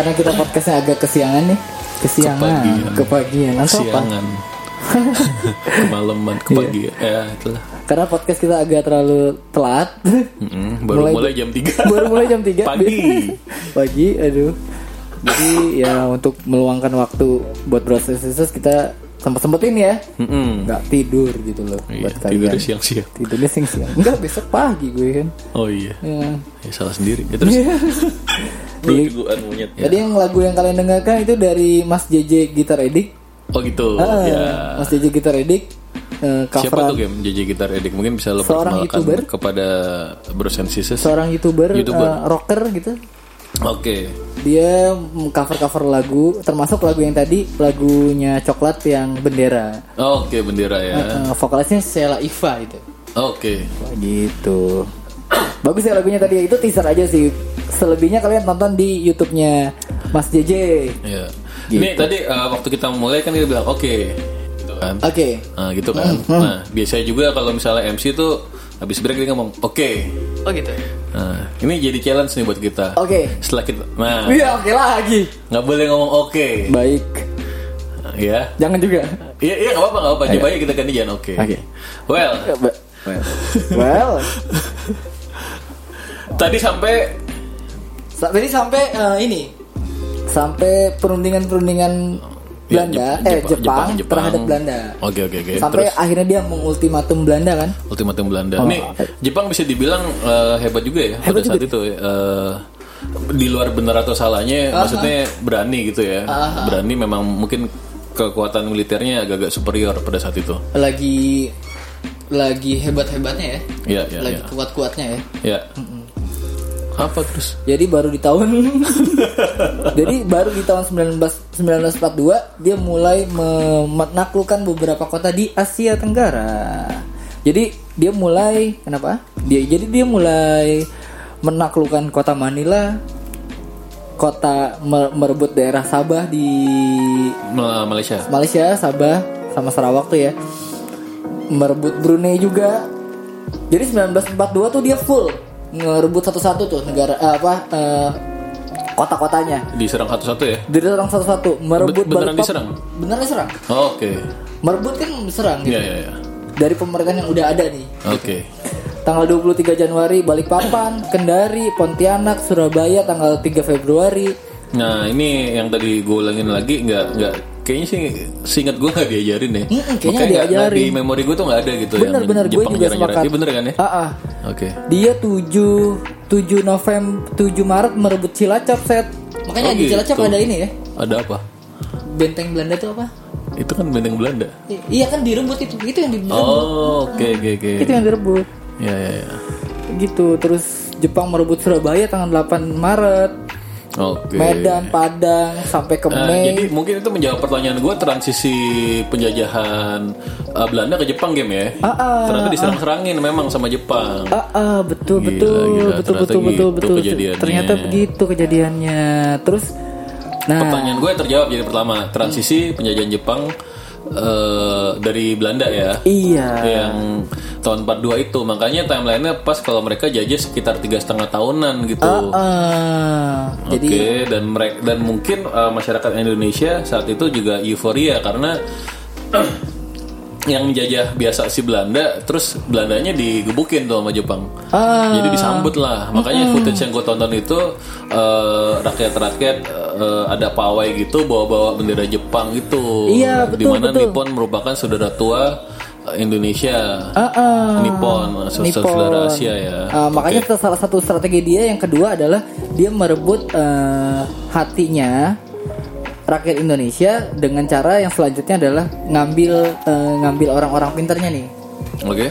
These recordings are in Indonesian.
karena kita podcastnya agak kesiangan nih, kesiangan, Kepagian. kepagian, atau apa? Siangan. Kemalaman, kepagian. Ya, itulah. Karena podcast kita agak terlalu telat, Mm-mm, baru Mulai- mulai, jam 3. baru mulai jam 3 Pagi. pagi, aduh. Jadi ya untuk meluangkan waktu buat proses kita sempat sempetin ya, Mm-mm. nggak tidur gitu loh Iya, buat kalian. tidurnya siang-siang. Tidurnya siang-siang. Enggak besok pagi gue kan. Oh iya. Ya. Ya, salah sendiri. Ya, terus Jadi- monyet. Ya. Tadi yang lagu yang kalian dengarkan itu dari Mas JJ Gitar Edik. Oh gitu. Ah, ya. Mas JJ Gitar Edik eh, Siapa tuh game JJ Gitar Edik? Mungkin bisa lo Seorang perkenalkan YouTuber. kepada Bros and Sisters. seorang YouTuber, YouTuber. eh, rocker gitu. Oke. Dia cover-cover lagu, termasuk lagu yang tadi lagunya Coklat yang Bendera. Oke, bendera ya. Eh, vokalisnya Sheila Iva itu. Oke. Wah, gitu. Bagus ya lagunya tadi itu teaser aja sih. Selebihnya kalian tonton di YouTube-nya Mas JJ. Ya. Gitu. Ini tadi eh, waktu kita mulai kan dia bilang oke. Gitu kan. Oke. Nah, gitu kan. Nah, biasanya juga kalau misalnya MC tuh habis break dia ngomong oke. Oh gitu. Nah, ini jadi challenge nih buat kita. Oke. Setelah kita nah, Iya, oke lagi. nggak boleh ngomong oke. Baik. Ya. Jangan juga. Iya, iya nggak apa-apa, nggak apa-apa. Coba aja kita ganti jangan oke. Oke. Well, Well, well. Tadi sampai Sa- Tadi sampai eh, ini sampai perundingan-perundingan Ya, Belanda, Jep- eh Jepang- Jepang, Jepang, terhadap Belanda. Oke, oke, oke. Sampai Terus akhirnya dia mengultimatum Belanda kan? ultimatum Belanda. Oh, Nih, oke. Jepang bisa dibilang eh, hebat juga ya Hebat pada saat juga. itu. ya. Eh, di luar benar atau salahnya, maksudnya berani gitu ya. Berani memang mungkin kekuatan militernya agak-agak superior pada saat itu. Lagi lagi hebat-hebatnya ya. Iya, iya, lagi iya. kuat-kuatnya ya. Ya. Apa terus? Jadi baru di tahun Jadi baru di tahun 19 1942 dia mulai me- menaklukkan beberapa kota di Asia Tenggara. Jadi dia mulai kenapa? Dia jadi dia mulai menaklukkan kota Manila, kota me- merebut daerah Sabah di Ma- Malaysia. Malaysia, Sabah sama Sarawak tuh ya. Merebut Brunei juga. Jadi 1942 tuh dia full ngerebut satu-satu tuh negara eh, apa eh, kota-kotanya. Diserang satu-satu ya? Diserang satu-satu, merebut Ben- beneran Balikpapan- diserang? Beneran diserang. Oh, Oke. Merebut kan diserang gitu. Iya, iya, iya. Dari pemerintahan yang udah ada nih. Oke. Tanggal 23 Januari Balikpapan, Kendari, Pontianak, Surabaya tanggal 3 Februari. Nah, ini yang tadi gue ulangin lagi nggak nggak kayaknya sih seingat gue nggak diajarin ya. Mm-mm, kayaknya Makanya diajarin. Di memori gue tuh nggak ada gitu Bener, yang bener, gue juga sepakat. Iya bener kan ya? Ah. Oke. Dia 7 7 November 7 Maret merebut Cilacap set. Makanya Oh, di Cilacap gitu. ada ini ya. Ada apa? Benteng Belanda itu apa? Itu kan benteng Belanda. I- iya kan direbut itu. Itu yang direbut. Oh, oke oke oke. Itu yang direbut. Ya ya ya. Gitu. Terus Jepang merebut Surabaya tanggal 8 Maret. Oke. Medan, Padang sampai ke Mei. jadi mungkin itu menjawab pertanyaan gue transisi penjajahan uh, Belanda ke Jepang game ya. Ah, ah, Ternyata diserang-serangin memang sama Jepang. Ah, ah, betul Gila, betul gila. betul betul betul gitu betul. kejadiannya. Ternyata begitu kejadiannya. Terus nah Pertanyaan gue terjawab jadi pertama transisi penjajahan Jepang eh, dari Belanda ya. iya. Yang tahun 42 itu makanya timelinenya pas kalau mereka jajah sekitar tiga setengah tahunan gitu. Ah, Oke jadi dan mereka dan mungkin uh, masyarakat Indonesia saat itu juga euforia karena yang menjajah biasa si Belanda terus Belandanya digebukin tuh sama Jepang. Ah. Jadi disambut lah. Makanya footage yang gue tonton itu uh, rakyat-rakyat uh, ada pawai gitu bawa-bawa bendera Jepang gitu. Iya, betul, Di mana betul. Nippon merupakan saudara tua uh, Indonesia. Ah, ah. Nippon, Nippon. saudara Asia ya. Ah, makanya salah satu strategi dia yang kedua adalah dia merebut eh, hatinya rakyat Indonesia dengan cara yang selanjutnya adalah ngambil eh, ngambil orang-orang pinternya nih. Oke.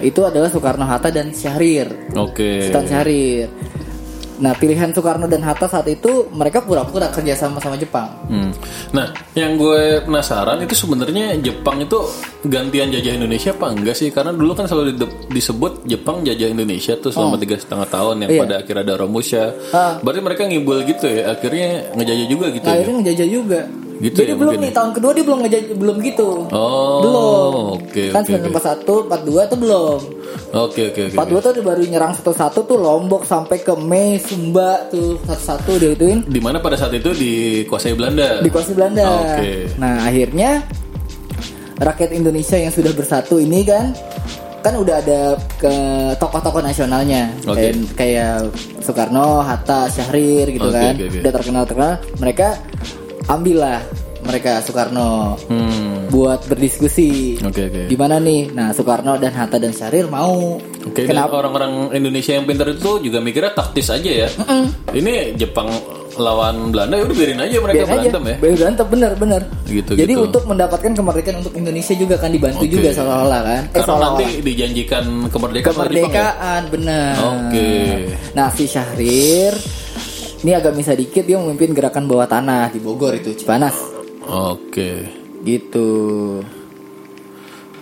Itu adalah Soekarno Hatta dan Syahrir. Oke. Sultan Syahrir. Nah, pilihan Soekarno dan Hatta saat itu mereka pura-pura kerja sama sama Jepang. Hmm. Nah, yang gue penasaran itu sebenarnya Jepang itu gantian jajah Indonesia apa enggak sih? Karena dulu kan selalu di- disebut Jepang jajah Indonesia tuh selama tiga setengah tahun yang Iya. pada akhirnya ada Romusha. Ah. Berarti mereka ngibul gitu ya? Akhirnya ngejajah juga gitu Nah, ya? akhirnya ngejajah juga. Gitu Jadi ya belum mungkin nih tahun kedua dia belum ngejaj belum gitu. Oh, belum. oke, kan oke, oke. 1941, 42 tuh belum. Oke oke oke. 42 tuh baru nyerang satu-satu tuh Lombok sampai ke Mei, Sumba tuh satu-satu dia ituin Di mana pada saat itu dikuasai Belanda. dikuasai Belanda. Oke. Nah, akhirnya rakyat Indonesia yang sudah bersatu ini kan kan udah ada ke tokoh-tokoh nasionalnya Oke. kayak, kayak Soekarno, Hatta, Syahrir gitu Oke, kan. oke, oke. Udah terkenal terkenal. Mereka ambillah mereka Soekarno Hmm. buat berdiskusi. Oke oke. Gimana nih? Nah, Soekarno dan Hatta dan Syahrir mau. Oke, dan orang-orang Indonesia yang pintar itu juga mikirnya taktis aja ya. Ini Jepang lawan Belanda ya udah biarin aja mereka Biarin aja. berantem ya. Biarin berantem bener bener. Gitu, Jadi gitu. untuk mendapatkan kemerdekaan untuk Indonesia juga kan dibantu Oke. juga seolah-olah kan. Eh, Karena nanti dijanjikan kemerdekaan Jepang ya. kemerdekaan benar. Oke. Nah si Syahrir ini agak bisa dikit dia memimpin gerakan bawah tanah di Bogor itu Cipanas Oke. gitu.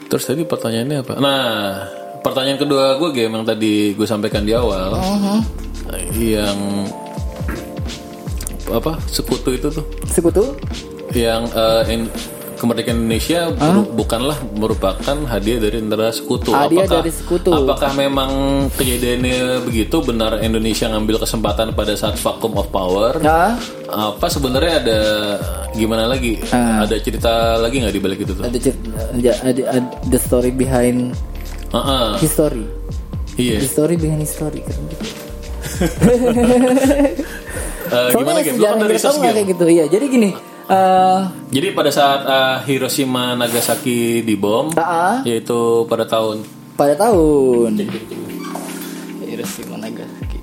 Terus tadi pertanyaannya apa? Nah, pertanyaan kedua gue game yang tadi gue sampaikan di awal, Uh-huh. yang apa sekutu itu tuh, Sekutu? yang eh, in- kemerdekaan Indonesia beru- bukanlah merupakan hadiah dari antara sekutu. Hadiah dari sekutu. Apakah memang kejadiannya begitu? Benar Indonesia ngambil kesempatan pada saat vacuum of power? Nah, Apa sebenarnya ada gimana lagi? Ah. Ada cerita lagi nggak di balik itu tuh? ada, cer- ada, ada, ada the story behind Ah, ah. history. iya. The story behind history keren gitu. Eh, gimana Soalnya game? Lu sejarah kan yang dari kita tahu nggak kayak gitu. Iya, jadi gini. Eh Jadi pada saat eh, Hiroshima Nagasaki dibom, Ah. yaitu pada tahun pada tahun Hiroshima Nagasaki.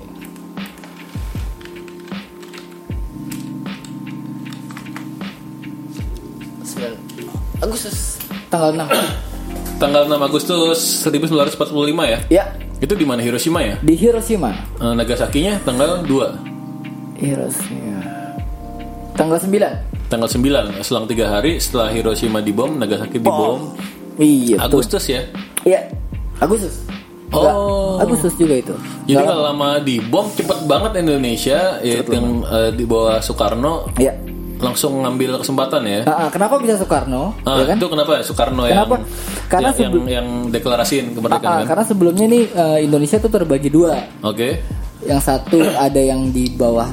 Agustus tanggal 6 tanggal 6 Agustus 1945 ya. Ya Itu di mana Hiroshima ya? di Hiroshima Eh, Nagasakinya tanggal 2 Hiroshima Tanggal 9 Tanggal 9 Selang 3 hari setelah Hiroshima dibom Nagasaki dibom. Iya betul. Agustus ya? Iya Agustus. Oh. Agustus juga itu. Jadi kalau lama dibom cepet banget Indonesia Yaitu yang eh, di bawah Soekarno. Iya. Langsung ngambil kesempatan ya? Ah, ah, Kenapa bisa Soekarno? Ah, ya kan? Itu kenapa ya Soekarno Kenapa? yang Karena yang, yang, yang deklarasiin Ah, kemerdekaan ah, kan? Karena sebelumnya nih eh, Indonesia tuh terbagi dua. Oke. Yang satu ada yang di bawah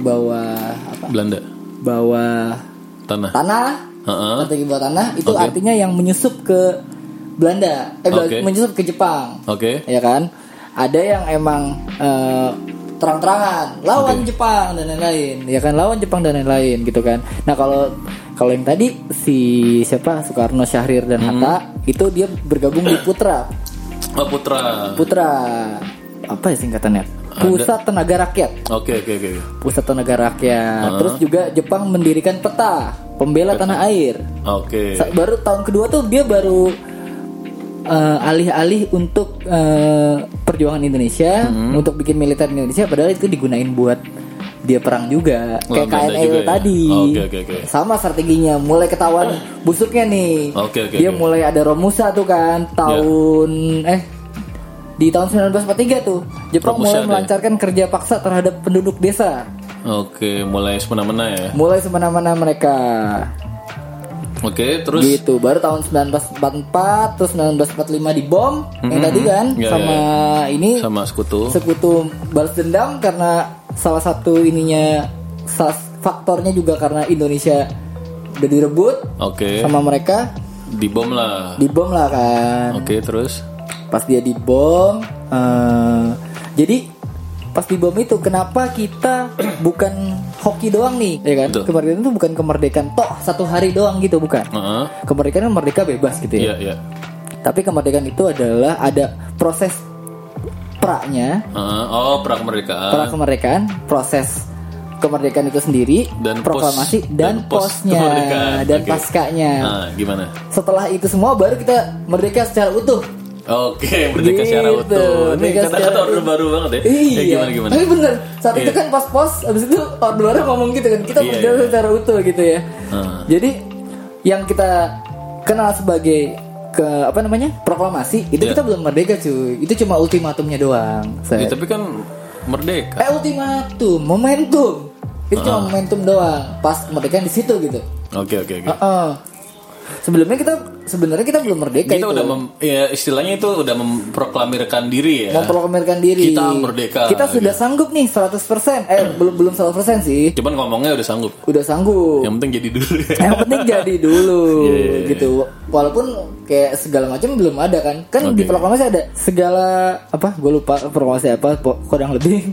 Bawah apa? Belanda Bawah Tanah. tanah Heeh. Strategi bawah tanah Itu Oke. artinya yang menyusup ke Belanda. Eh Oke. menyusup ke Jepang. Oke. Ya kan? Ada yang emang eh, terang-terangan lawan Jepang dan lain-lain. Ya kan? Lawan Jepang dan lain-lain gitu kan? Nah kalau kalau yang tadi si siapa? Soekarno Syahrir dan Hmm. Hatta itu dia bergabung di Putra. Oh Putra. Putra. Apa ya singkatannya Pusat Tenaga Rakyat. Oke oke oke Pusat Tenaga Rakyat. Terus juga Jepang mendirikan peta pembela tanah air. Oke. Sa- baru tahun kedua tuh dia baru eh, alih-alih untuk eh, perjuangan Indonesia Hmm. untuk bikin militer Indonesia padahal itu digunain buat dia perang juga. Oh, kayak KNL juga ya? tadi. Oke, oke, oke. sama strateginya mulai ketahuan busuknya nih. Oke, oke, dia oke. mulai ada Romusa tuh kan tahun eh di tahun 1943 tuh Jepang Romusa mulai ya? melancarkan kerja paksa terhadap penduduk desa. Oke mulai semena-mena ya? Mulai semana-mana mereka. Oke terus? Gitu baru tahun 1944 terus 1945 dibom yang tadi kan? Ya, sama ini sama sekutu. sekutu balas dendam karena salah satu ininya salah faktornya juga karena Indonesia udah direbut Oke. sama mereka. Dibom lah. Dibom lah kan. Oke terus pas dia dibom eh, jadi pas dibom itu kenapa kita bukan hoki doang nih ya kan Betul. kemerdekaan itu bukan kemerdekaan toh satu hari doang gitu bukan Heeh. kemerdekaan kan merdeka bebas gitu ya Iya iya Tapi kemerdekaan itu adalah ada proses pra-nya, Heeh. Oh pra kemerdekaan pra kemerdekaan, proses kemerdekaan itu sendiri, Dan pos- proklamasi dan dan, pos posnya kemerdekaan. dan Oke. paskanya. Nah gimana Setelah itu semua baru kita merdeka secara utuh. Oke merdeka Gitu, secara utuh Ini merdeka kata-kata secara orde utuh. baru banget ya Iya. Eh, Gimana gimana Tapi bener, saat itu Iya. kan pas pos, abis itu orde baru ngomong gitu kan, kita Iya, merdeka iya. secara utuh gitu ya. Heeh. Jadi yang kita kenal sebagai ke apa namanya proklamasi itu Iya. kita belum merdeka cuy itu cuma ultimatumnya doang Ya. Tapi kan merdeka Eh ultimatum, momentum. Itu Ah. cuma momentum doang. Pas kemerdekaan di situ gitu. Oke oke oke. Heeh. Sebelumnya kita sebenarnya kita belum merdeka Kita itu. udah mem, ya istilahnya itu udah memproklamirkan diri ya. memproklamirkan diri. Kita merdeka. Kita sudah sanggup nih 100%. Eh belum belum 100% sih. Cuman ngomongnya udah sanggup. Udah sanggup. Yang penting jadi dulu ya. Yang penting jadi dulu Iya, gitu. Walaupun kayak segala macam belum ada kan. Kan di Oke. proklamasi ada segala apa? Gue lupa proklamasi apa. Kurang lebih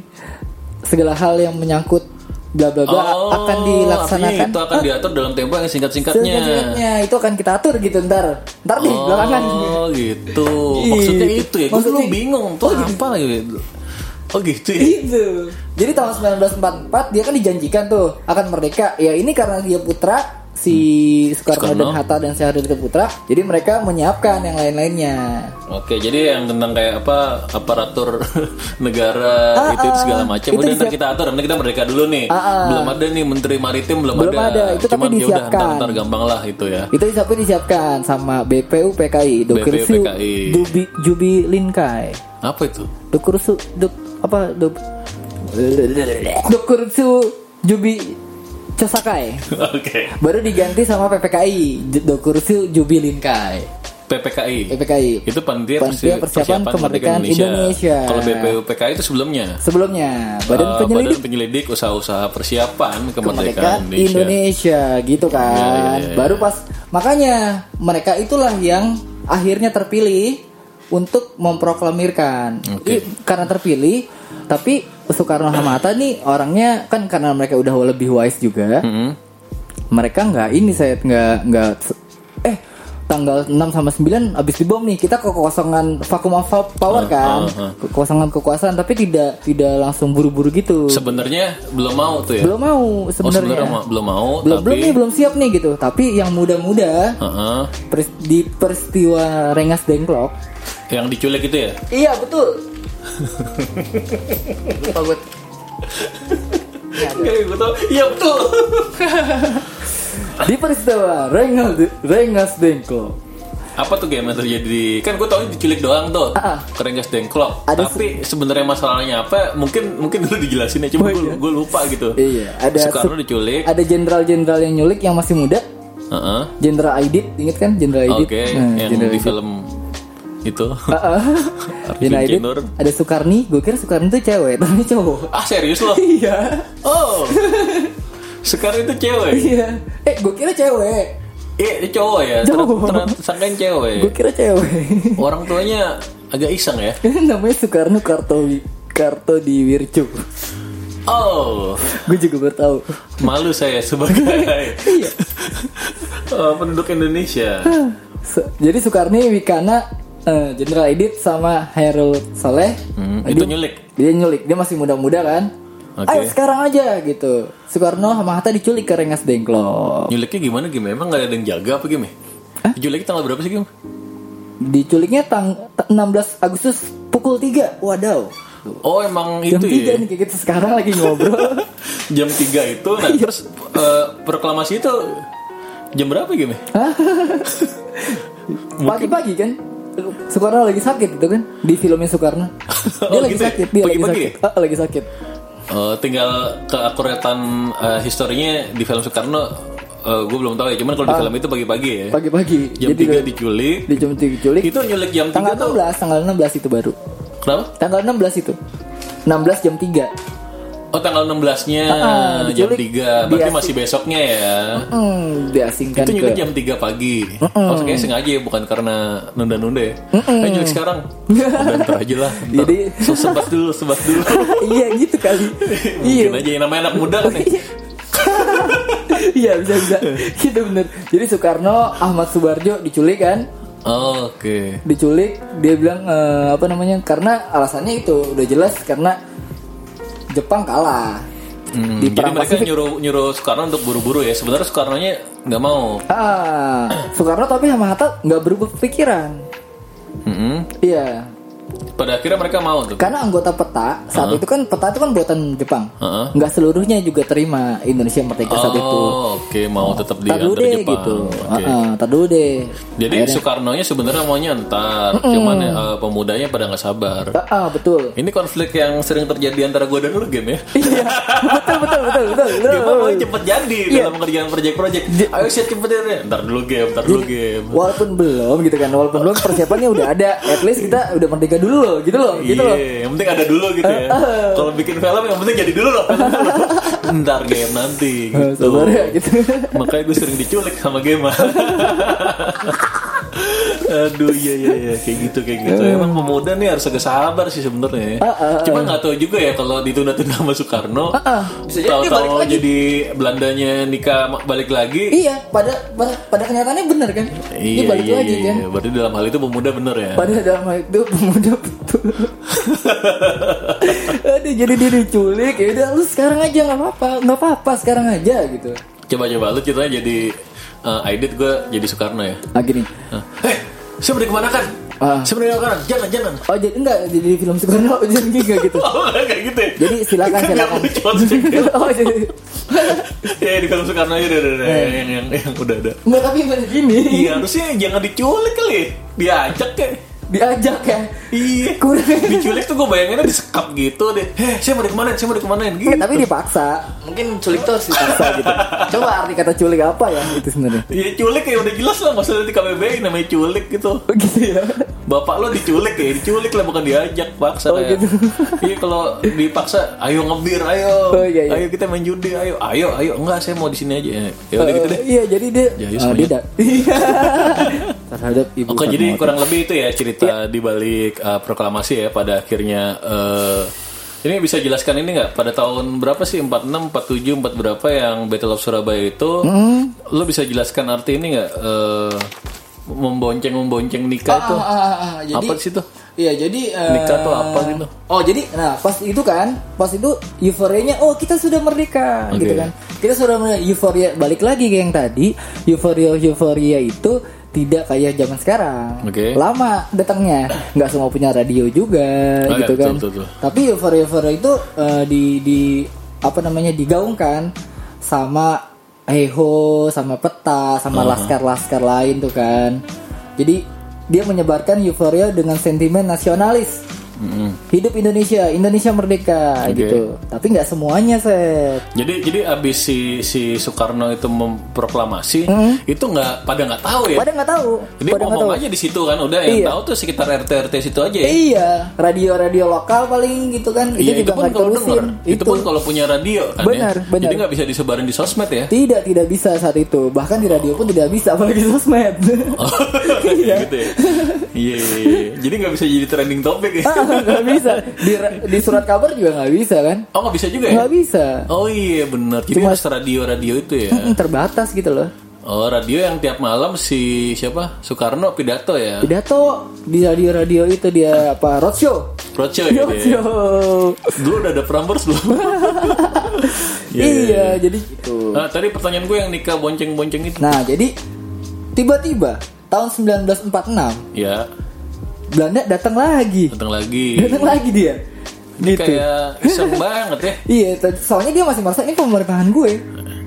segala hal yang menyangkut bla bla bla Oh, akan dilaksanakan. Itu akan diatur dalam tempo yang singkat-singkatnya. Singkat-singkatnya itu akan kita atur gitu ntar. Ntar nih belakangan. Oh gitu. Maksudnya itu ya. Gue Maksudnya- bingung tuh apa gitu. Oh gitu ya. Gitu. Jadi tahun 1944 dia kan dijanjikan tuh akan merdeka. Ya ini karena dia putra si Soekarno, Soekarno. dan Hatta dan Haryono Putra. Jadi mereka menyiapkan yang lain-lainnya. Oke, jadi yang tentang kayak apa aparatur negara Ah, itu, itu ah. segala macam Itu udah ntar disiap- kita atur, nanti kita merdeka dulu nih. Ah, ah. Belum ada nih menteri maritim belum, Belum ada, itu tapi Cuman ya udah disiapkan. ntar, ntar gampang lah itu ya. Itu tapi disiapkan sama BPU PKI, Dokursu PKI. Jubi Jubi Linkai. Apa itu? Dokursu dok apa dok Dokursu Jubi Cosakai. Oke. Baru diganti sama PPKI, Dokursu Jubi Linkai. PPKI. PPKI. Itu panitia, Panitia Persiapan Kemerdekaan Indonesia. Kalau BPU PKI itu sebelumnya. Sebelumnya Badan Eh, Penyelidik Badan Penyelidik Usaha-usaha Persiapan Kemerdekaan Kemerdekaan Indonesia. gitu kan. Iya, iya, iya. Baru pas makanya mereka itulah yang akhirnya terpilih untuk memproklamirkan. Oke. I- Karena terpilih, tapi Soekarno sama Hatta nih orangnya kan karena mereka udah lebih wise juga. Mm-mm. Mereka nggak ini saya nggak nggak eh tanggal 6 sama 9 abis dibom nih kita kekosongan vakum of power kan ah, ah. kekosongan kekuasaan tapi tidak tidak langsung buru-buru gitu Sebenarnya belum mau tuh ya. belum mau Oh, sebenarnya ma- belum mau, belum tapi belum nih belum siap nih gitu tapi yang muda-muda Heeh. pers- di peristiwa Rengas Dengklok yang diculik itu ya. iya betul lupa gue Iya, betul. Iya betul. di peristiwa Rengas Rengas Dengklok Apa tuh game yang terjadi di kan gue tau diculik doang tuh Ah, ah. Kerengas Dengklok Ada tapi sebenarnya masalahnya apa mungkin mungkin dulu dijelasin ya cuma Oh, gue, iya. gue lupa gitu iya ada Soekarno su- diculik ada jenderal-jenderal yang nyulik yang masih muda Heeh. Jenderal Aidit inget kan Jenderal Aidit oke Nah, yang Jenderal di Aidit. film itu. Arifin Jenderal Aidit Kinur. ada Soekarni. Gue kira Soekarni itu cewek tapi cowok. Ah serius loh iya. Oh. Sekarang itu cewek? Iya. Eh gue kira cewek. Iya ini cowok ya? Cowok. sangkain cewek. Gue kira cewek. Orang tuanya agak iseng ya? Namanya Soekarno Karto Karto di Wircu. Oh. Gue juga baru tahu. Malu saya sebagai iya. Eh, penduduk Indonesia. Jadi Soekarni Wikana eh, Jenderal Aidit sama Hairul Saleh. Hmm, itu nyulik? dia nyulik. Dia masih muda-muda kan? Oke. ayo sekarang aja gitu. Soekarno sama Hatta diculik ke Rengas Dengklok. Nyuliknya gimana gimana? Emang gak ada yang jaga apa gimana? Diculiknya tanggal berapa sih Gim? diculiknya tang 16 Agustus pukul 3 wadaw. Oh emang jam itu 3 ya? nih kayak kita sekarang lagi ngobrol. Jam 3 itu, nah terus eh, proklamasi itu jam berapa Gim? pagi-pagi kan Soekarno lagi sakit gitu kan? Di filmnya Soekarno. Dia Oh, lagi gitu ya? sakit dia lagi Pagi-pagi sakit. Ah, lagi sakit. Eh, tinggal keakuratan eh, historinya di film Soekarno gue belum tahu ya, cuman kalau di film itu pagi-pagi ya. Pagi-pagi. Jam Ah. Jadi 3 udah- diculik. di jam 3 diculik. Itu nyulik jam 3 tanggal tuh 16 tanggal 16 itu baru. Kenapa? tanggal 16 itu. 16 jam 3 Oh tanggal 16 nya Ah, jam diculik. 3 Berarti masih besoknya ya? Hmm, diasingkan Itu nyulik ke jam 3 pagi. Oh kayaknya sengaja ya Bukan karena nunda-nunda ya? Ayo nyulik sekarang? Udah ntar aja lah ntar. Jadi- So, Sebat dulu Sebat dulu. Iya gitu kali. Iya. Mungkin aja yang namanya anak muda kan ya? Iya bisa bisa. Gitu bener. Jadi Soekarno Ahmad Subarjo diculik kan? Oh, Oke. Diculik dia bilang eh, apa namanya karena alasannya itu udah jelas karena Jepang kalah Hmm, di jadi mereka Pasifik nyuruh nyuruh Soekarno untuk buru-buru ya. Sebenarnya Soekarno-nya nggak mau. ah Soekarno tapi sama Hatta nggak berubah pikiran Mm-mm. iya pada akhirnya mereka mau tuh. Karena anggota peta saat itu kan peta itu kan buatan Jepang. Heeh. Nggak seluruhnya juga terima Indonesia merdeka saat itu. Oh, oke mau tetap di dulu deh Jepang. gitu. Heeh, tar dulu deh. Jadi Soekarno-nya sebenarnya maunya ntar, cuman eh, pemudanya pada nggak sabar. Heeh, betul. Ini konflik yang sering terjadi antara gue dan lu game ya. Iya, betul betul betul betul. betul. Game mau cepet jadi Iya. dalam pengerjaan project-project. Ayo siap cepet ya. Ntar dulu game, ntar dulu game. Walaupun belum gitu kan, walaupun belum persiapannya udah ada. At least kita udah merdeka dulu loh, gitu loh, gitu loh. Iya, yang penting ada dulu gitu ya. Kalau bikin film yang penting jadi dulu loh. Ntar game nanti Eh, gitu. Sabar ya gitu. Makanya gue sering diculik sama game. Aduh iya iya iya kayak gitu kayak gitu. Emang pemuda nih harus agak sabar sih sebenarnya. ya. Cuma nggak tahu juga ya kalau ditunda-tunda sama Soekarno. Bisa jadi dia balik Tahu-tahu lagi. jadi Belandanya nikah balik lagi. Iya, pada pada, pada kenyataannya benar kan? Dia Iya balik iya lagi iya. kan. iya. Berarti dalam hal itu pemuda bener ya. Pada dalam hal itu pemuda betul. Aduh, jadi dia diculik ya udah lu sekarang aja nggak apa-apa, nggak apa-apa sekarang aja gitu. Coba-coba lu ceritanya jadi uh, Aidit gue jadi Soekarno ya. Ah gini. Hei, saya mau dikemanakan? Ah. Saya mau dikemanakan? Jangan, jangan. Oh jadi enggak jadi di film Soekarno jadi enggak gitu. Oh, kayak gitu ya? Jadi silakan Biar silakan. aja. oh jadi ya di film Soekarno aja udah, udah, udah. yang, yang, yang udah ada. enggak tapi bener gini. Iya harusnya jangan diculik kali, diajak kayak. Diajak ya. Iya. Kurang. Diculik tuh gue bayanginnya disekap gitu deh. Heh, saya mau dikemanain, saya mau dikemanain gitu. Enggak, tapi dipaksa. Mungkin culik tuh harus dipaksa gitu. Coba arti kata culik apa ya itu sebenarnya? Iya culik ya udah jelas lah masalah di KBBI namanya culik gitu. Oh gitu ya. Bapak lo diculik ya, diculik lah bukan diajak paksa Oh, kayak. gitu. Iya kalau dipaksa, ayo ngebir, ayo, Oh, iya, iya. ayo kita main judi, ayo, ayo, ayo, enggak saya mau di sini aja. Ya udah gitu Eh, deh. Iya jadi dia Ya, iya, ah, dia da- Iya. terhadap ibu Oke, jadi kurang lebih itu ya cerita Iya. di balik uh, proklamasi ya pada akhirnya eh, ini bisa jelaskan ini nggak? Pada tahun berapa sih? 46, 47, 4 berapa yang Battle of Surabaya itu? Lo bisa jelaskan arti ini nggak? Eh, membonceng membonceng nikah itu? Ah, ah, ah, jadi apa sih itu? Iya jadi eh, Nikah tuh apa gitu? Oh jadi nah pas itu kan pas itu euforianya oh kita sudah merdeka Oke. gitu kan. Kita sudah euforia balik lagi ke yang tadi. Euforia euforia itu tidak kayak zaman sekarang. Oke. lama datangnya. Nggak semua punya radio juga Oh, gitu iya, betul, kan. betul, betul. tapi euforia euforia itu eh, di di apa namanya digaungkan sama Eho sama peta sama laskar-laskar lain tuh kan. Jadi dia menyebarkan euforia dengan sentimen nasionalis Mm-mm. hidup Indonesia Indonesia merdeka Oke. gitu tapi nggak semuanya set Jadi jadi abis si si Soekarno itu memproklamasi itu nggak pada nggak tahu ya. pada nggak tahu Jadi pada ngomong tahu aja di situ kan udah yang Iya. tahu tuh sekitar RT RT situ aja ya. iya radio-radio lokal paling gitu kan Iya itu juga pun nggak diterusin denger, itu pun kalau punya radio kan Benar, ya. benar. Jadi nggak bisa disebarin di sosmed ya. tidak tidak bisa saat itu bahkan di radio pun tidak bisa apalagi sosmed Oh, Iya. gitu ya. Iya, iya, iya. Jadi nggak bisa jadi trending topic ya. Nggak bisa di, di surat kabar juga nggak bisa kan Oh nggak bisa juga ya? nggak bisa Oh iya benar. Jadi Cuma- harus radio-radio itu ya. Terbatas gitu loh Oh radio yang tiap malam si siapa Soekarno pidato ya. pidato di radio-radio itu dia apa roadshow Roadshow ya. dia. roadshow Dulu udah ada Prambors belum? Iya, iya jadi gitu Nah, tadi pertanyaan gue yang nikah bonceng-bonceng itu. Nah, jadi tiba-tiba tahun 1946 Ya, Belanda datang lagi. datang lagi. Datang lagi dia. Ini Gitu. kayak iseng banget ya. Iya, soalnya dia masih merasa ini pemerintahan gue.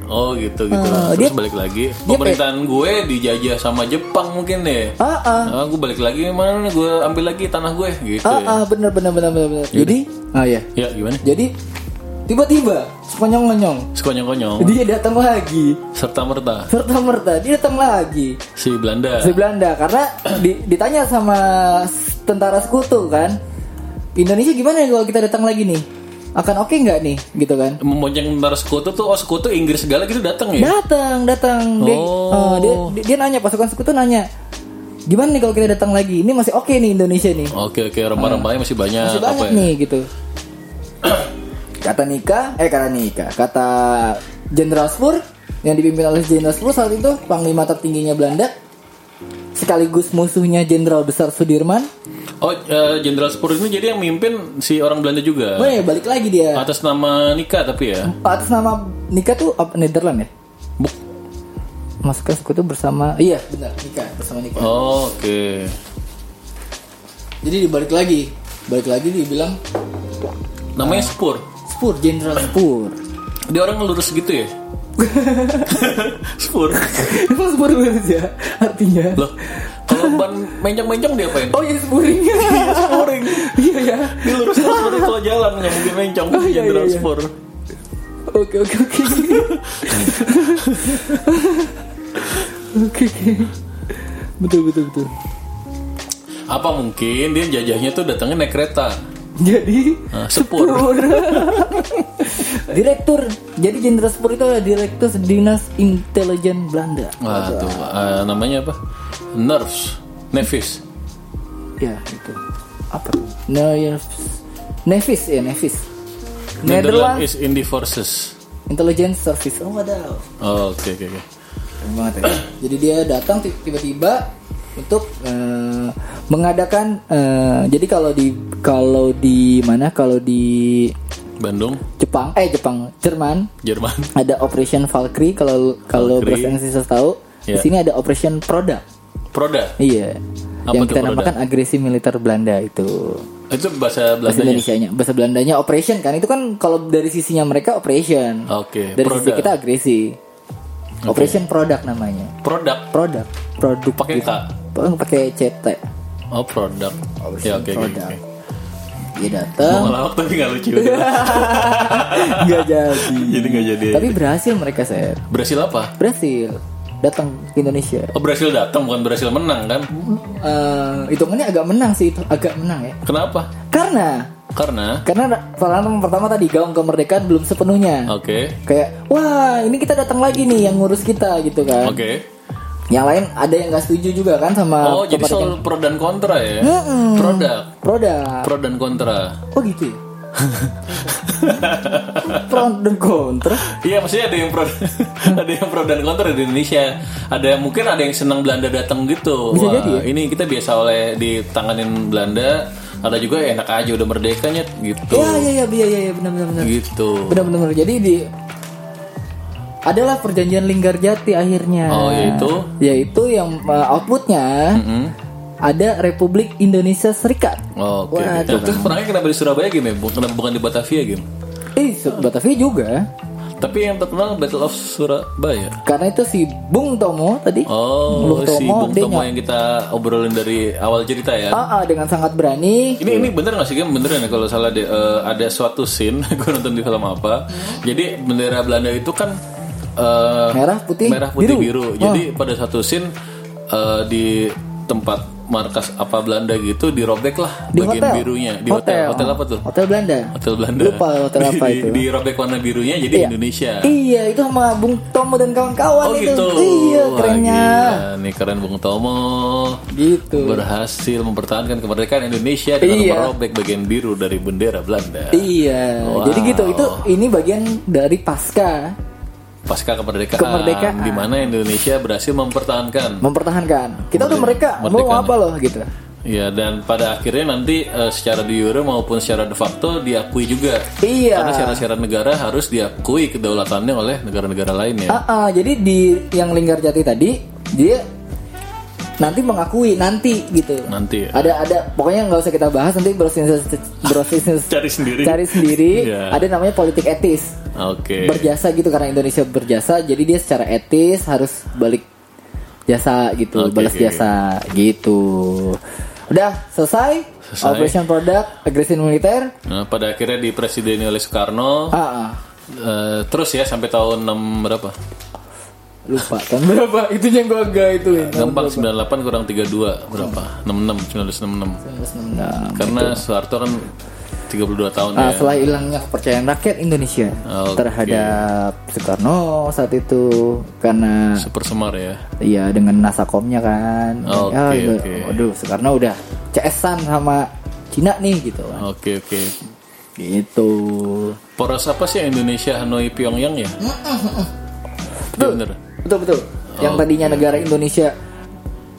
Oh gitu gitu. Ah, Terus dia- balik lagi. Pemerintahan gue dijajah sama Jepang mungkin deh. Ah, ah. Ah, gue balik lagi mana nih gue ambil lagi tanah gue gitu Ah, ya. ah, bener bener bener bener. bener. Jadi, ah ya. Ya gimana? Jadi tiba-tiba sekonyong-konyong Sekonyong-konyong dia datang lagi. serta merta Serta merta dia datang lagi. si Belanda. Si Belanda karena di- ditanya sama tentara sekutu kan. Indonesia gimana ya kalau kita datang lagi nih? Akan oke nggak nih gitu kan? Membonceng tentara sekutu tuh oh sekutu Inggris segala gitu datang ya. Datang, datang. Dia, Oh. eh, dia, dia, dia nanya pasukan sekutu nanya, gimana nih kalau kita datang lagi? Ini masih oke nih Indonesia nih, Oke oke rempah-rempahnya masih banyak. masih apa banyak ya? nih gitu. Kata Nika, eh kata Nika, kata Jenderal Spur yang dipimpin oleh Jenderal Spur saat itu panglima tertingginya Belanda, sekaligus musuhnya Jenderal Besar Sudirman. Oh eh, Jenderal Spur ini jadi yang mimpin si orang Belanda juga. Oh ya balik lagi dia. Atas nama Nika tapi ya. Atas nama Nika tuh apa Netherlands ya? Buk. Masukkan sekutu bersama, iya benar Nika bersama Nika. Oh, Oke. Jadi dibalik lagi balik lagi dia bilang Namanya Spur. Spur Jenderal Spur Dia orang lurus gitu ya? Spur. Emang Spur lurus ya artinya Loh, kalau ban mencong-mencong dia apain? Oh iya Spuring Spuring. Iya ya Dia lurus seperti kalau jalan nggak mungkin mencong. Oh, iya, Jenderal iya, iya. Spur. Oke oke oke Oke oke Betul betul betul Apa mungkin dia jajahnya tuh datangnya naik kereta? Jadi Nah, Spur. Direktur Jadi Jenderal Spur itu adalah Direktur Dinas Intelijen Belanda Wah tuh eh, namanya apa? Nerves, Nevis. Ya itu Apa tuh? Nevis ya Nevis Netherlands is in the forces. Intelligence Service Oh wadaw Oh, Oke oke oke. Keren banget ya. Jadi dia datang ti- tiba-tiba untuk eh, mengadakan eh, jadi kalau di kalau di mana kalau di Bandung, Jepang eh Jepang Jerman Jerman. ada Operation Valkyrie kalau kalau Sisters tahu di Ya. sini ada Operation Proda Proda. iya Apa yang kita Proda? namakan agresi militer Belanda itu Itu bahasa bahasa Belandanya. Indonesianya bahasa Belandanya operation kan itu kan kalau dari sisinya mereka operation Oke, dari sisi Proda. kita agresi Operation Product namanya Produk. produk produk Pakai gitu. K? Oh, pakai CT Oh, produk. Ya oke oke. produk. oke. dia datang Mau ngelawak tapi nggak lucu. nggak jadi Jadi nggak jadi. tapi berhasil mereka saya Berhasil apa? berhasil datang ke Indonesia Oh berhasil datang bukan berhasil menang kan? Eh, hitungannya agak menang sih itu agak menang ya Kenapa? karena Karena karena pertama pertama tadi gaung kemerdekaan belum sepenuhnya Oke. kayak wah ini kita datang lagi nih yang ngurus kita gitu kan Oke. Yang lain ada yang nggak setuju juga kan sama Oh, jadi soal pro dan kontra ya? Mm-mm. Produk. produk Pro dan kontra. oh gitu ya pro dan kontra Iya, maksudnya ada yang pro ada yang pro dan kontra di Indonesia. Ada yang mungkin ada yang senang Belanda datang gitu. Bisa Wah, jadi ya? ini kita biasa oleh ditanganin Belanda. Ada juga enak aja udah merdekanya gitu. ya ya ya iya ya, benar benar benar Gitu. benar benar. jadi di adalah perjanjian Linggarjati akhirnya Oh, yaitu? yaitu yang uh, outputnya Mm-mm. ada Republik Indonesia Serikat Oke. Wah, Nah, terus perangnya kenapa di Surabaya game? Bukan bukan di Batavia game? eh Batavia juga Tapi yang terkenal Battle of Surabaya. karena itu si Bung Tomo tadi Oh, Bung si Tomo, Bung dia Tomo nggak- yang kita obrolin dari awal cerita ya. Ah, ah, dengan sangat berani Ini ini bener gak sih game beneran ya kalau salah deh eh, ada suatu scene gue nonton di film apa. Jadi bendera Belanda itu kan eh, Merah, putih, merah putih biru. biru. Jadi pada satu scene eh, di tempat markas apa Belanda gitu dirobek lah di bagian hotel birunya di hotel. hotel apa tuh? hotel Belanda Hotel Belanda. lupa hotel Di- apa di- itu Dirobek warna birunya jadi Iya. Indonesia. iya itu sama Bung Tomo dan kawan-kawan Oh itu gitu. iya Wah, kerennya gila. Nih keren Bung Tomo. gitu berhasil mempertahankan kemerdekaan Indonesia dengan Iya. merobek bagian biru dari bendera Belanda. Iya, Wow. jadi gitu itu ini bagian dari pasca Pasca kemerdekaan, Kemerdekaan. di mana Indonesia berhasil mempertahankan. mempertahankan. Kita udah mereka mau apa loh gitu. Ya dan pada akhirnya nanti eh, secara di Euro maupun secara de facto diakui juga. Iya. Karena syarat-syarat negara harus diakui kedaulatannya oleh negara-negara lain ya. Ah, ah, jadi di yang Linggarjati tadi dia nanti mengakui nanti gitu. Nanti ya. Ada ada pokoknya nggak usah kita bahas nanti browsing browsing Cari sendiri. cari sendiri. Iya. Ada namanya politik etis. Oke. Berjasa gitu karena Indonesia berjasa jadi dia secara etis harus balik jasa gitu, Oke, balas jasa gitu. Udah selesai, Selesai. Operation Product, agresi militer. Nah, pada akhirnya dipresideni oleh Soekarno. Ah, ah. Eh, terus ya sampai tahun 6 berapa? Lupa tahun berapa itunya gue agak itu ya. Gampang 98 kurang 32 berapa? 66 1966. Nah, Karena Soeharto kan 32 tahun Ah, ya. setelah hilangnya kepercayaan rakyat Indonesia Oke. terhadap Soekarno saat itu karena Super Semar ya. ya dengan nasakomnya kan, Oke, ya, udah- oke. waduh Soekarno udah CS-an sama Cina nih gitu, kan. Oke oke. gitu. Poros apa sih Indonesia Hanoi Pyongyang ya? Iya bener. Betul betul. Yang tadinya negara Indonesia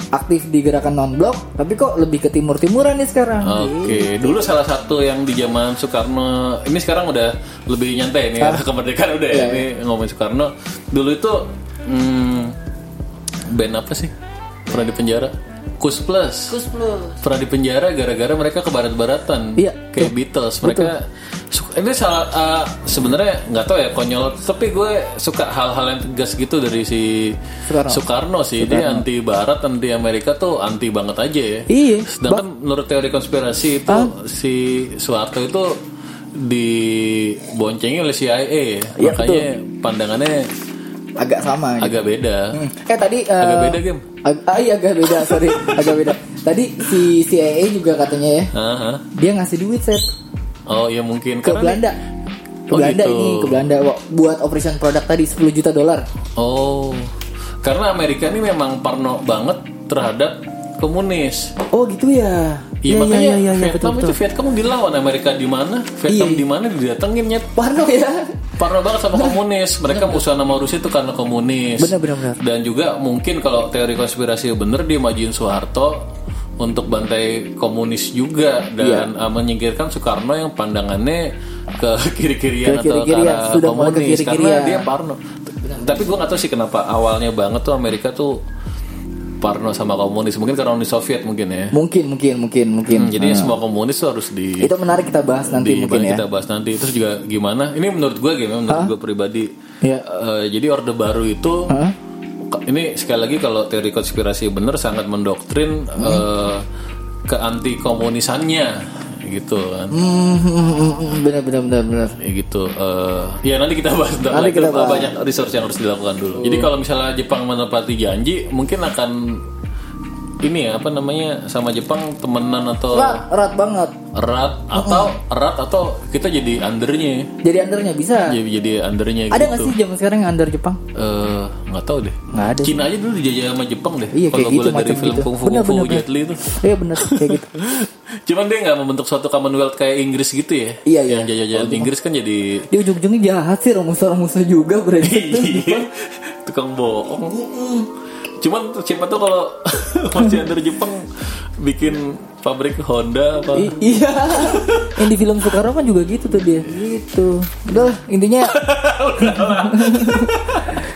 aktif di gerakan non blok, tapi kok lebih ke timur timuran nih sekarang. Oke, dulu salah satu yang di zaman Soekarno, ini sekarang udah lebih nyantai nih, Ah. kemerdekaan udah ya, Iya, ini ngomongin Soekarno. Dulu itu hmm, band apa sih? Pernah di penjara? Kus Plus Kus Plus. pernah di penjara gara-gara mereka ke barat-baratan Iya, kayak Beatles mereka suka- ini salah uh, sebenarnya nggak tahu ya konyol tapi gue suka hal-hal yang tegas gitu dari si Soekarno. Soekarno, sih dia anti barat anti Amerika tuh anti banget aja ya Iya. sedangkan menurut teori konspirasi itu si Soeharto itu diboncengi oleh CIA ya makanya pandangannya Agak sama. gitu. agak beda Hmm. Eh tadi eh, agak beda game ag- ah, iya agak beda, sorry, agak beda. Tadi si CIA juga katanya ya, Aha. dia ngasih duit set oh ya mungkin ke Karena Belanda. Ke Oh, Belanda gitu. ini, ke Belanda buat operation produk tadi 10 juta dolar. Oh, karena Amerika ini memang parno banget terhadap komunis. Oh gitu ya. Iya Iya makanya iya iya iya, Vietnam betul itu betul. Vietnam dilawan Amerika di mana? Vietnam Iya. di mana didatengin nyet. Parno ya. Parno banget sama komunis. Mereka musuh sama Rusia itu karena komunis. Benar benar benar. Dan juga mungkin kalau teori konspirasi bener dia majuin Soeharto untuk bantai komunis juga dan uh, menyingkirkan Soekarno yang pandangannya ke kiri-kirian Ke atau ke arah mulai ke komunis karena dia Parno. Tapi gue gak tahu sih kenapa awalnya banget tuh Amerika tuh Parno sama komunis mungkin karena Uni Soviet mungkin ya. Mungkin mungkin mungkin mungkin. Hmm, jadi semua komunis tuh harus di Itu menarik kita bahas nanti di mungkin ya. kita bahas nanti. Terus juga gimana? Ini menurut gue gimana? Menurut gue pribadi. Iya. Eh, jadi orde baru itu Hah? Ini sekali lagi kalau teori konspirasi benar sangat mendoktrin eh, ke anti komunisannya gitu kan. Hmm, hmm, hmm, hmm, benar benar benar benar. Ya gitu. eh, ya nanti kita bahas Nanti lagi. kita bahas. banyak research yang harus dilakukan dulu. Jadi kalau misalnya Jepang menepati janji, mungkin akan ini ya apa namanya sama Jepang temenan atau Erat, erat banget. erat atau erat atau kita jadi undernya Jadi undernya bisa. jadi jadi undernya Ada gitu nggak sih zaman sekarang yang under Jepang? Eh, nggak tahu deh Nggak ada. Cina aja dulu dijajah sama Jepang deh Iya, kalau gue gitu, dari film gitu. kungfu Bener, kungfu bener, Jet Li itu Iya benar kayak gitu. cuman dia nggak membentuk suatu Commonwealth kayak Inggris gitu ya Iya, iya. yang jajah-jajahan Inggris kan jadi Di ujung-ujungnya jahat sih rumus-rumusnya juga brengsek tuh. Iya, tukang bohong cuman siapa tuh kalau masih under Jepang bikin pabrik Honda apa I- iya. yang di film Soekarno kan juga gitu tuh dia. Gitu. Udah intinya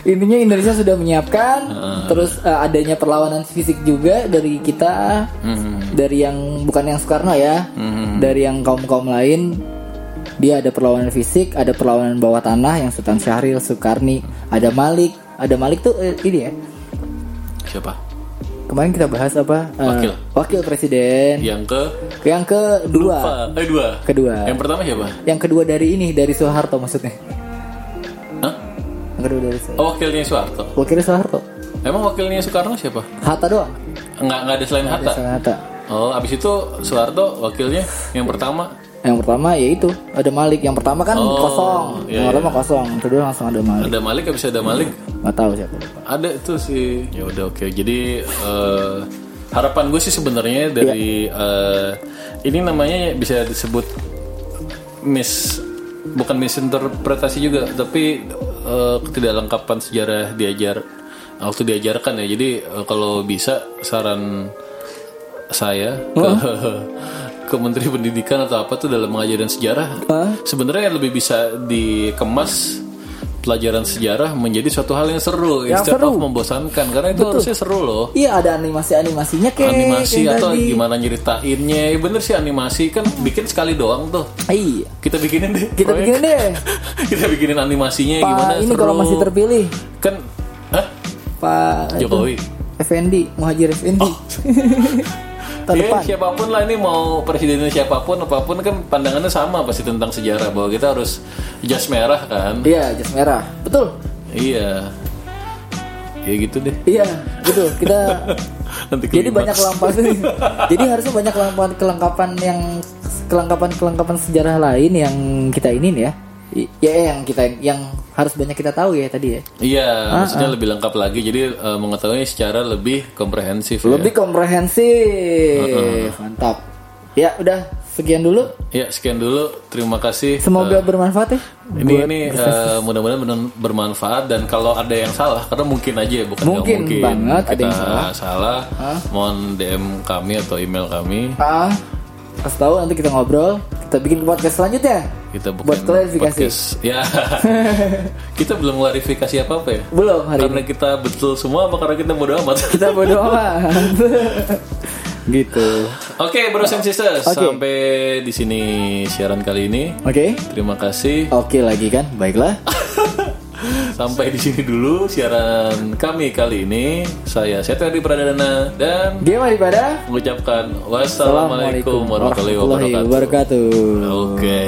intinya Indonesia sudah menyiapkan terus eh, adanya perlawanan fisik juga dari kita Hmm. dari yang bukan yang Soekarno ya dari yang kaum kaum lain dia ada perlawanan fisik ada perlawanan bawah tanah yang Sultan Syahrir Soekarni ada Malik ada Malik tuh eh, ini ya siapa? Kemarin kita bahas apa? Eh, Wakil. wakil presiden. Yang ke? Yang kedua. Apa eh dua. Kedua. Yang pertama siapa? Yang kedua dari ini dari Soeharto maksudnya. Hah? yang kedua dari Soeharto. Oh wakilnya Soeharto. Wakilnya Soeharto. Emang wakilnya Soekarno siapa? Hatta doang. Nggak, nggak ada selain Hatta? Soekarno Hatta. Oh abis itu Soeharto wakilnya yang pertama yang pertama yaitu ada Malik. Yang pertama kan Oh, kosong. iya, yang pertama kosong. Yang kedua langsung ada Malik. Ada Malik abis ada Malik? Nggak tahu siapa. Ada itu sih Ya udah oke. Jadi eh, harapan gue sih sebenarnya dari eh, Ini namanya bisa disebut Mis Bukan misinterpretasi juga Tapi eh, ketidaklengkapan sejarah diajar Waktu diajarkan ya. Jadi eh, kalau bisa saran saya ke, ke Menteri Pendidikan atau apa tuh dalam pengajaran sejarah? Hah? sebenarnya lebih bisa dikemas pelajaran sejarah menjadi suatu hal yang seru Yang instead seru. of membosankan karena itu harusnya seru loh. Iya ada animasi animasinya kayak animasi kayak atau tadi. gimana nyeritainnya. Ya bener sih animasi kan bikin sekali doang tuh. Iya. Kita bikinin deh kita proyek. bikin deh. Kita bikinin animasinya Pak gimana ini seru. kalau masih terpilih. Kan Hah? Pak itu, Jokowi Effendi Muhajir Effendi Ya, depan. siapa pun lah ini mau presidennya siapa pun apa pun kan pandangannya sama pasti tentang sejarah bahwa kita harus jas merah kan. Iya jas merah. Betul. Iya. Ya gitu deh. Iya betul. Kita nanti jadi klimaks. banyak kelengkapan jadi harusnya banyak kelengkapan kelengkapan yang kelengkapan kelengkapan sejarah lain yang kita inin ya ya yang kita yang harus banyak kita tahu ya tadi ya Iya, Ah, maksudnya lebih lengkap lagi. Jadi eh, mengetahui secara lebih komprehensif. ya. lebih komprehensif mantap ya udah sekian dulu Ya, sekian dulu. Terima kasih. semoga bermanfaat ya Ini ini eh, mudah-mudahan bermanfaat dan kalau ada yang salah karena mungkin aja ya, bukan Mungkin mungkin banget ada kita yang salah. salah. Mohon DM kami atau email kami. ah kasih tahu nanti kita ngobrol kita bikin podcast selanjutnya Kita bukan Buat klarifikasi. podcast. Ya, kita belum klarifikasi apa apa ya. belum hari ini Karena kita betul semua apa karena kita bodoh amat? kita bodo amat gitu. Oke, Bros and Sisters, Oke. sampai di sini siaran kali ini. Oke. Terima kasih. Oke lagi kan, baiklah. Sampai di sini dulu siaran kami kali ini. Saya Seto Edi Pradana dan Game daripada mengucapkan wassalamualaikum warahmatullahi wabarakatuh. wabarakatuh. Oke.